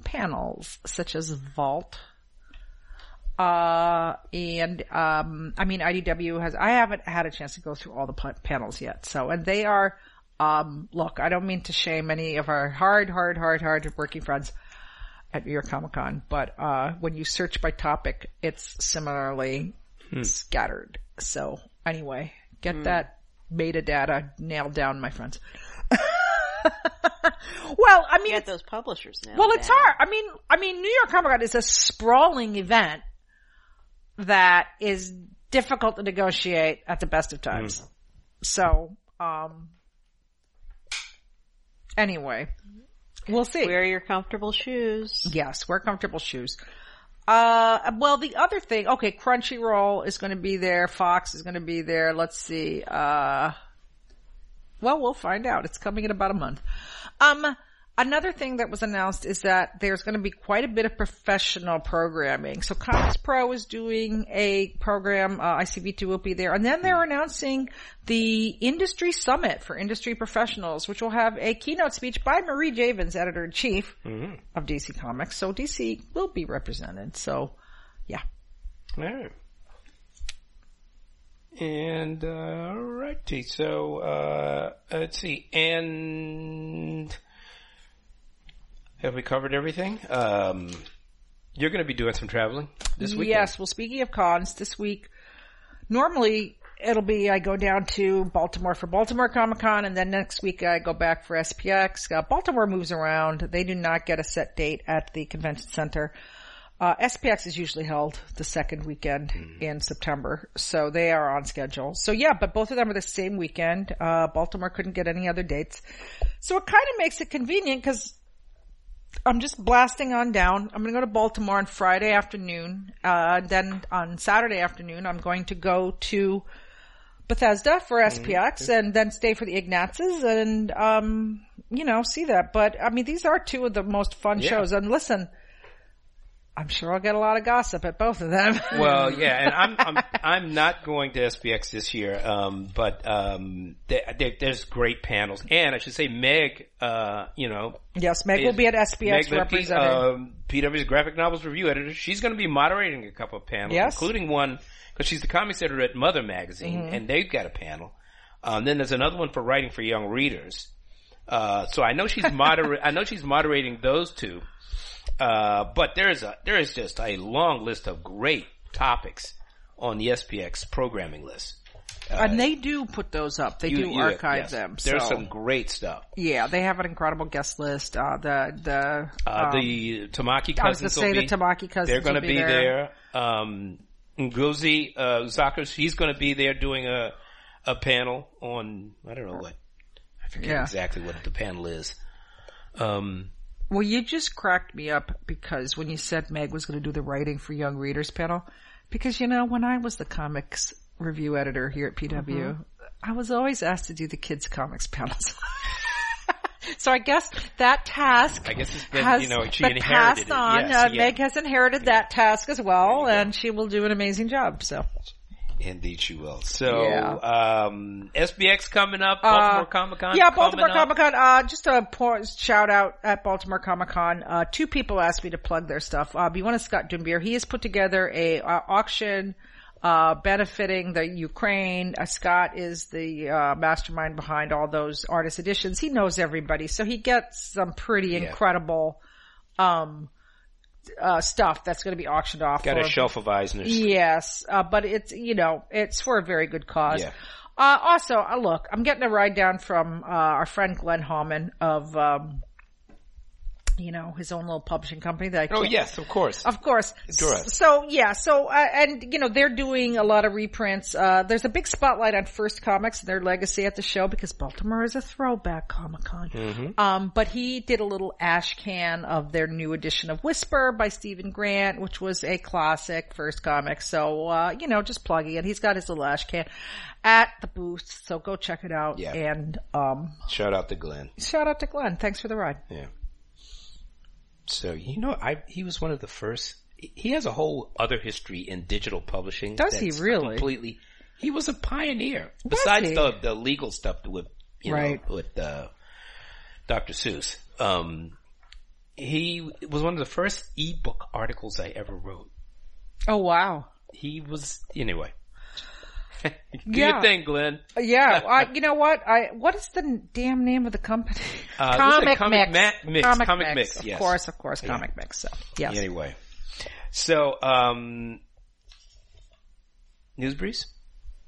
panels such as Vault. Uh, and, um, I mean, IDW has, I haven't had a chance to go through all the pa- panels yet. So, and they are, um, look, I don't mean to shame any of our hard, hard, hard, hard working friends at New York Comic Con, but, uh, when you search by topic, it's similarly scattered. So anyway, get that metadata nailed down, my friends. well, I mean, Get those publishers now. well, it's hard. I mean, I mean, New York Comic Con is a sprawling event that is difficult to negotiate at the best of times. So, um, anyway, we'll see. Wear your comfortable shoes. Yes, wear comfortable shoes. Uh, well, the other thing, okay, Crunchyroll is going to be there. Fox is going to be there. Let's see. Uh, well, we'll find out. It's coming in about a month. Um, another thing that was announced is that there's going to be quite a bit of professional programming. So Comics Pro is doing a program. Uh, ICV2 will be there. And then they're announcing the industry summit for industry professionals, which will have a keynote speech by Marie Javins, editor in chief of DC Comics. So DC will be represented. So yeah. All right. And uh, alrighty, so uh, let's see. And have we covered everything? Um, you're going to be doing some traveling this week. Yes. Well, speaking of cons, this week, normally it'll be I go down to Baltimore for Baltimore Comic Con, and then next week I go back for SPX. Uh, Baltimore moves around; they do not get a set date at the convention center. Uh, SPX is usually held the second weekend in September, so they are on schedule. So yeah, but both of them are the same weekend. Uh, Baltimore couldn't get any other dates, so it kind of makes it convenient because I'm just blasting on down. I'm going to go to Baltimore on Friday afternoon. Uh, then on Saturday afternoon, I'm going to go to Bethesda for SPX and then stay for the Ignatzes and, um, you know, see that. But I mean, these are two of the most fun Yeah. shows. And listen, I'm sure I'll get a lot of gossip at both of them. Well, yeah, and I'm I'm I'm not going to SPX this year, um, but um, there, there, there's great panels, and I should say Meg, uh, you know, yes, Meg will be at SPX Meg Lemke, um, PW's graphic novels review editor. She's going to be moderating a couple of panels, Yes. including one because she's the comics editor at Mutha Magazine, Mm-hmm. and they've got a panel. Um, then there's another one for writing for young readers. Uh, so I know she's moder- I know she's moderating those two. Uh, but there's a there is just a long list of great topics on the SPX programming list. and they do put those up. They You- do you- archive yes. them. There's so. some great stuff. Yeah, they have an incredible guest list. Uh, the, the, Uh, um, the Tamaki cousins. I was gonna cousins say will the Tamaki cousins they're going to be be there. there. Um, Ngozi uh, Zaka, she's going to be there doing a a panel on I don't know what I forget Yeah. exactly what the panel is. Um, Well, you just cracked me up because when you said Meg was going to do the writing for young readers panel, because you know, when I was the comics review editor here at PW, Mm-hmm. I was always asked to do the kids comics panels. so I guess that task I guess it's been, has you know, she been passed on. Yes, uh, yeah. Meg has inherited that task as well, and she will do an amazing job. So indeed, she will. So, Yeah. um, SPX coming up, Uh, Baltimore Comic Con. Yeah, Baltimore. Comic Con. Uh, just a po- shout out at Baltimore Comic Con. Uh, two people asked me to plug their stuff. Uh, be one is Scott Dunbier. He has put together a uh, auction uh, benefiting the Ukraine. Uh, Scott is the uh, mastermind behind all those artist editions. He knows everybody, so he gets some pretty incredible um, uh, stuff that's going to be auctioned off. Got for a shelf of Eisners. Yes, uh, but it's you know it's for a very good cause. Yeah. Uh, also, uh, look, I'm getting a ride down from uh, our friend Glenn Hauman of, um, you know, his own little publishing company that I Oh yes, of course. Of course. Duress. So yeah, so uh, and you know they're doing a lot of reprints. Uh, there's a big spotlight on First Comics and their legacy at the show because Baltimore is a throwback Comic Con. Mm-hmm. Um, but he did a little ash can of their new edition of Whisper by Steven Grant, which was a classic First Comic. So uh, you know, just plugging it. He's got his little ash can at the booth, so go check it out. Yeah. And um, Shout out to Glenn. shout out to Glenn. Thanks for the ride. Yeah. So you know, I he was one of the first. He has a whole other history in digital publishing. Does he really? Completely. He was a pioneer. Besides he? the the legal stuff with you Right. know with uh, Dr. Seuss. Um, he was one of the first ebook articles I ever wrote. Oh wow. He was anyway. Do Yeah. your thing, Glenn. Yeah, I, you know what? I what is the damn name of the company? Uh, comic, this is a Comic Mix. Ma- Mix, Comic, Comic Mix. Mix, Of yes. course, of course, Comic Mix. So yes. Anyway, so um, news briefs.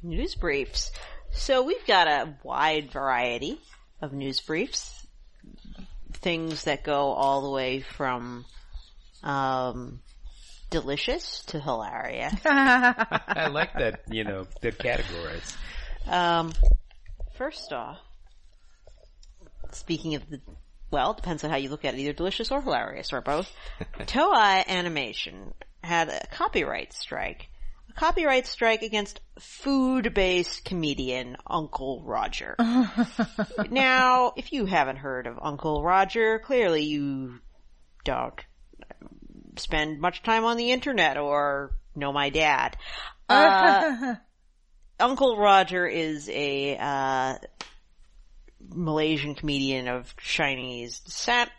news briefs. So we've got a wide variety of news briefs. Things that go all the way from, um, delicious to hilarious. I like that. You know, the categories. Um, first off, speaking of the, well, it depends on how you look at it, either delicious or hilarious, or both. Toei Animation had a copyright strike. A copyright strike against food-based comedian Uncle Roger. now, if you haven't heard of Uncle Roger, clearly you don't spend much time on the internet or know my dad. Uh, Uncle Roger is a uh, Malaysian comedian of Chinese descent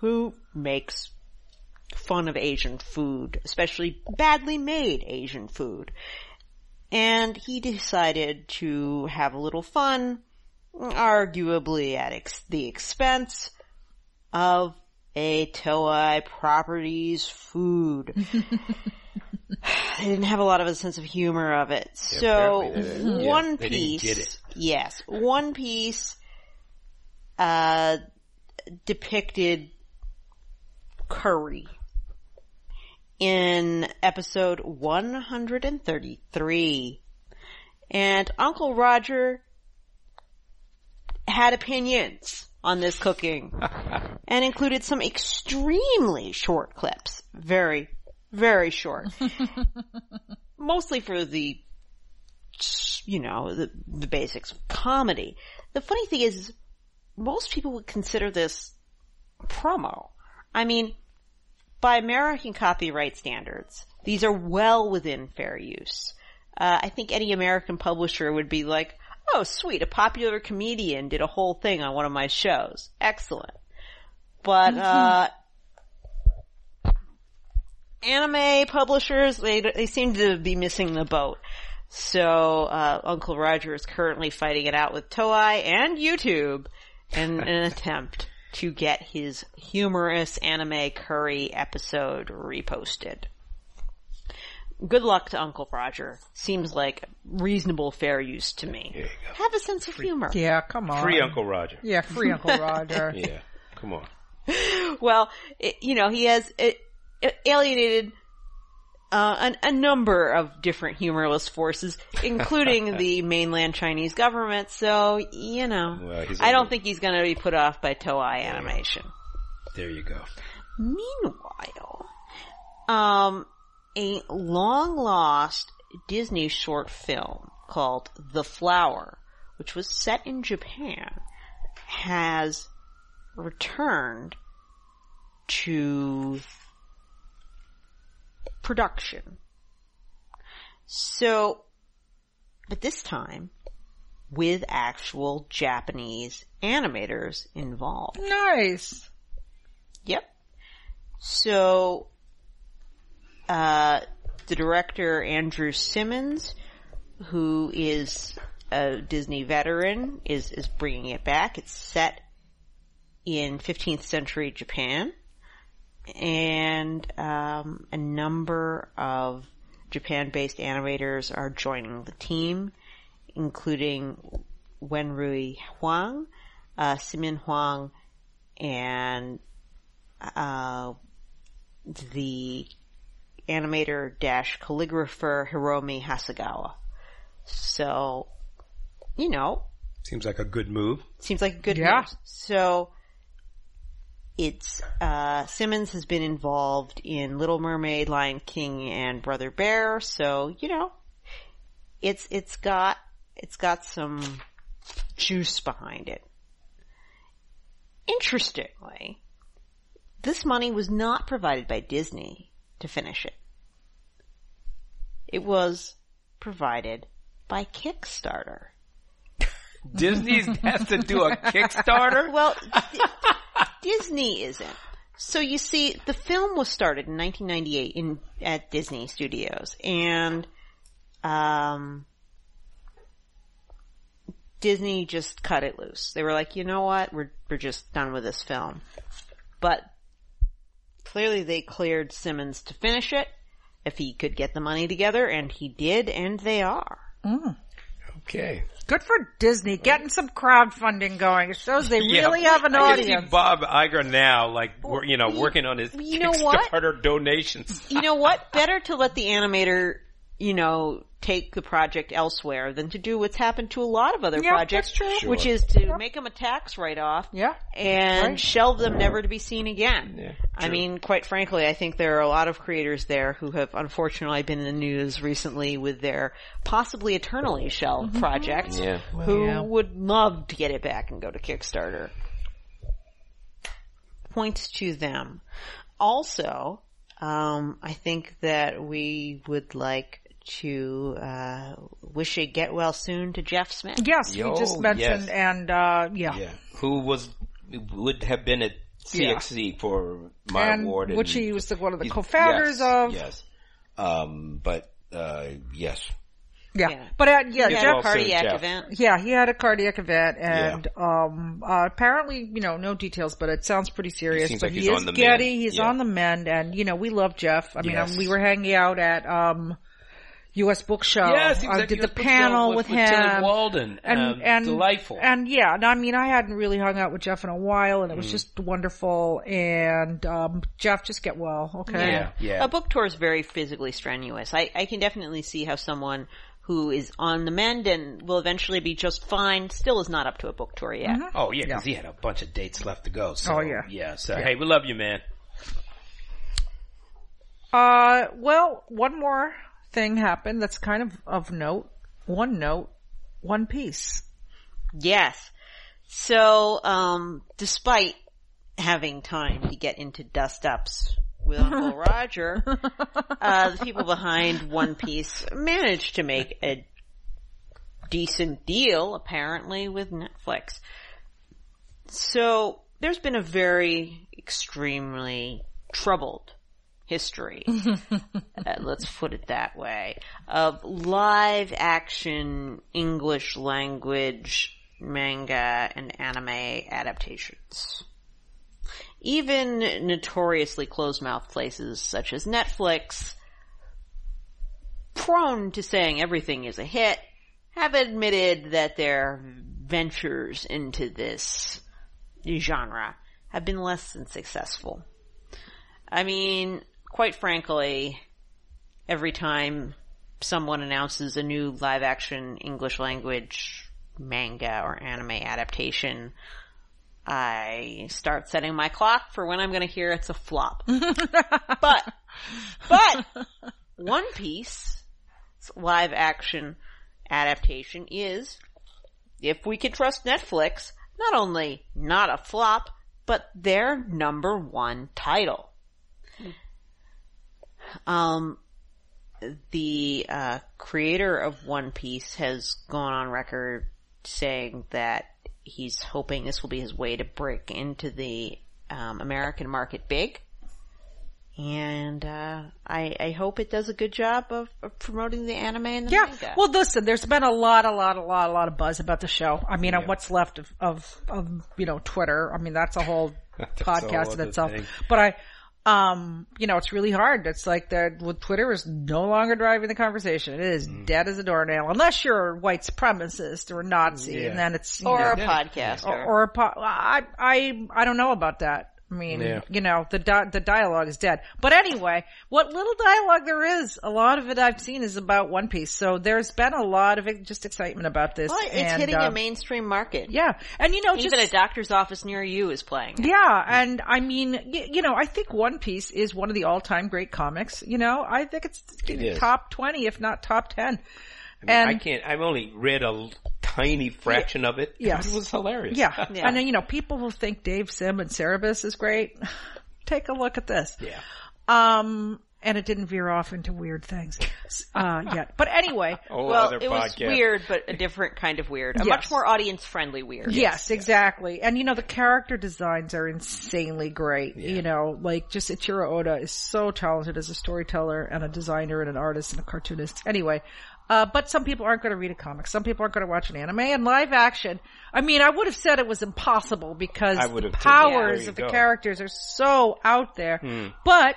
who makes fun of Asian food, especially badly made Asian food. And he decided to have a little fun, arguably at ex- the expense of a Toei Properties food. they didn't have a lot of a sense of humor of it. so apparently they didn't. Yeah, one they didn't piece, get it. yes, one piece, uh, depicted curry in episode 133. And Uncle Roger had opinions on this cooking and included some extremely short clips. Very, very short. Mostly for the, you know, the, the basics of comedy. The funny thing is, most people would consider this promo. I mean, by American copyright standards, these are well within fair use. Uh, I think any American publisher would be like, oh sweet, a popular comedian did a whole thing on one of my shows. Excellent. But, uh, anime publishers, they, they seem to be missing the boat. So, uh, Uncle Roger is currently fighting it out with Toei and YouTube in an attempt to get his humorous anime curry episode reposted. Good luck to Uncle Roger. Seems like reasonable fair use to me. There you go. Have a sense of humor. Yeah, come on. Free Uncle Roger. Yeah, free Uncle Roger. Yeah, come on. Well, it, you know, he has it, it alienated uh, an, a number of different humorless forces, including the mainland Chinese government. So, you know, Well, he's I don't think he's going to be put off by Toei Animation. There you go. Meanwhile, um, a long lost Disney short film called The Flower, which was set in Japan, has returned to production. So, but this time with actual Japanese animators involved. Nice. Yep. So, uh, the director Andrew Simmons, who is a Disney veteran, is is bringing it back. It's set in 15th century Japan, and um, a number of Japan-based animators are joining the team, including Wenrui Huang, uh, Simin Huang, and uh, the animator dash calligrapher Hiromi Hasegawa. So, you know, Seems like a good move. seems like a good Yeah. move. So, it's, uh, Simmons has been involved in Little Mermaid, Lion King, and Brother Bear, so, you know, it's, it's got, it's got some juice behind it. Interestingly, this money was not provided by Disney to finish it. It was provided by Kickstarter. Disney has to do a Kickstarter? Well, D- Disney isn't. So you see, the film was started in 1998 in at Disney Studios, and um, Disney just cut it loose. They were like, you know what, we're we're just done with this film. But clearly, they cleared Simmons to finish it if he could get the money together, and he did, and they are. Mm. Okay. Good for Disney getting some crowdfunding going. It shows they Yeah, really have an I audience. see Bob Iger now, like, wor- you know, working on his you know what? Kickstarter donations. you know what? Better to let the animator, you know, take the project elsewhere than to do what's happened to a lot of other Yeah, projects, that's true. which is to make them a tax write-off Yeah. and Right. shelve them never to be seen again. Yeah, I mean, quite frankly, I think there are a lot of creators there who have unfortunately been in the news recently with their possibly eternally shelved projects Yeah. who Yeah. would love to get it back and go to Kickstarter. Points to them. Also, um, I think that we would like to uh, wish a get well soon to Jeff Smith. Yes, Yo, we just mentioned, yes. and uh, yeah. Yeah. Who was, would have been at CXC for my and award. which he was the, one of the He's- co-founders yes, of. Yes. Um, but, uh, yes. Yeah. Yeah. but uh, yeah, He had Jeff. a cardiac Jeff. event. Yeah, he had a cardiac event, and um, uh, apparently, you know, no details, but it sounds pretty serious. seems but like he he's is on the Getty. mend. He's Yeah. on the mend, and you know, we love Jeff. I mean, Yes. um, we were hanging out at um, U.S. Book Show. Yes, he was I did US the Book panel with, with him. Tillie Walden. and Um, and delightful. And yeah, and I mean, I hadn't really hung out with Jeff in a while, and it Mm. was just wonderful. And um, Jeff, just get well, okay? Yeah, yeah. A book tour is very physically strenuous. I, I can definitely see how someone who is on the mend and will eventually be just fine still is not up to a book tour yet. Oh yeah, because he had a bunch of dates left to go. So, Oh, yeah. yeah. So hey, we love you, man. Uh, well, one more thing happened that's kind of of note. One note, One Piece. Yes. So, um, despite having time to get into dust ups with Uncle Roger, uh, the people behind One Piece managed to make a decent deal, apparently, with Netflix. So, there's been a very extremely troubled history, uh, let's put it that way, of live action English language manga and anime adaptations. Even notoriously closed-mouthed places such as Netflix, prone to saying everything is a hit, have admitted that their ventures into this genre have been less than successful. I mean, quite frankly, every time someone announces a new live action English language manga or anime adaptation, I start setting my clock for when I'm gonna hear it's a flop. but, but, One Piece live action adaptation is, if we can trust Netflix, not only not a flop, but their number one title. Um, the uh, creator of One Piece has gone on record saying that he's hoping this will be his way to break into the um, American market big. And, uh, I, I hope it does a good job of, of promoting the anime and the Yeah. manga. Well, listen, there's been a lot, a lot, a lot, a lot of buzz about the show. I mean, on what's left of, of, of, you know, Twitter. I mean, that's a whole podcast in itself. thing. But I, um, you know, it's really hard. It's like that with Twitter is no longer driving the conversation. It is Mm. dead as a doornail, unless you're a white supremacist or a Nazi, Yeah. and then it's you or know, a podcaster. or, or a po- I, I, I don't know about that. I mean, Yeah. you know, the di- the dialogue is dead. But anyway, what little dialogue there is, a lot of it I've seen is about One Piece. So there's been a lot of just excitement about this. well, it's and, hitting uh, a mainstream market. Yeah, and you know, just Even a doctor's office near you is playing. it. yeah, and I mean, you know, I think One Piece is one of the all-time great comics. You know, I think it's It is. top twenty, if not top ten. I, mean, I can't. I've only read a l- tiny fraction of it. Yes. It was hilarious. yeah. Yeah. and then you know, people who think Dave Sim and Cerebus is great, take a look at this. Yeah. Um, and it didn't veer off into weird things uh, yet. But anyway, Whole Well, other it was weird, but a different kind of weird. A Yes. much more audience-friendly weird. Yes, exactly. And you know, the character designs are insanely great. You know, like just Eiichiro Oda is so talented as a storyteller and a designer and an artist and a cartoonist. Anyway, uh, but some people aren't going to read a comic. Some people aren't going to watch an anime and live action. I mean, I would have said it was impossible because I the would have too. powers Yeah, there of the go. characters are so out there. But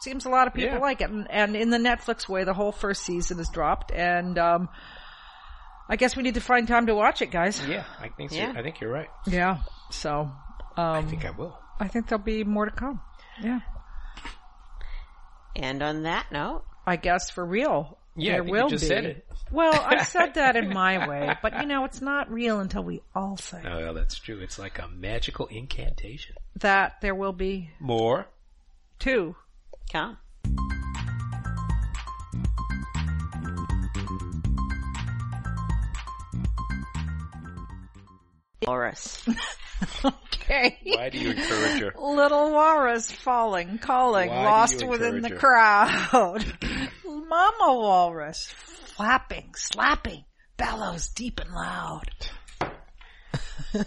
seems a lot of people Yeah. like it. And, and in the Netflix way, the whole first season is dropped and, um, I guess we need to find time to watch it, guys. Yeah, I think so. Yeah. I think you're right. Yeah. So, I um, think I will. I think there'll be more to come. Yeah. And on that note, I guess for real. Yeah, there think you will just be. said it. Well, I said that in my way, but you know, it's not real until we all say It. Oh, well, that's true. It's like a magical incantation. that there will be More. two. come. Walrus. Okay. Why do you encourage her? Little walrus falling, calling, Why lost within encourage the crowd. Mama walrus, flapping, slapping, bellows deep and loud.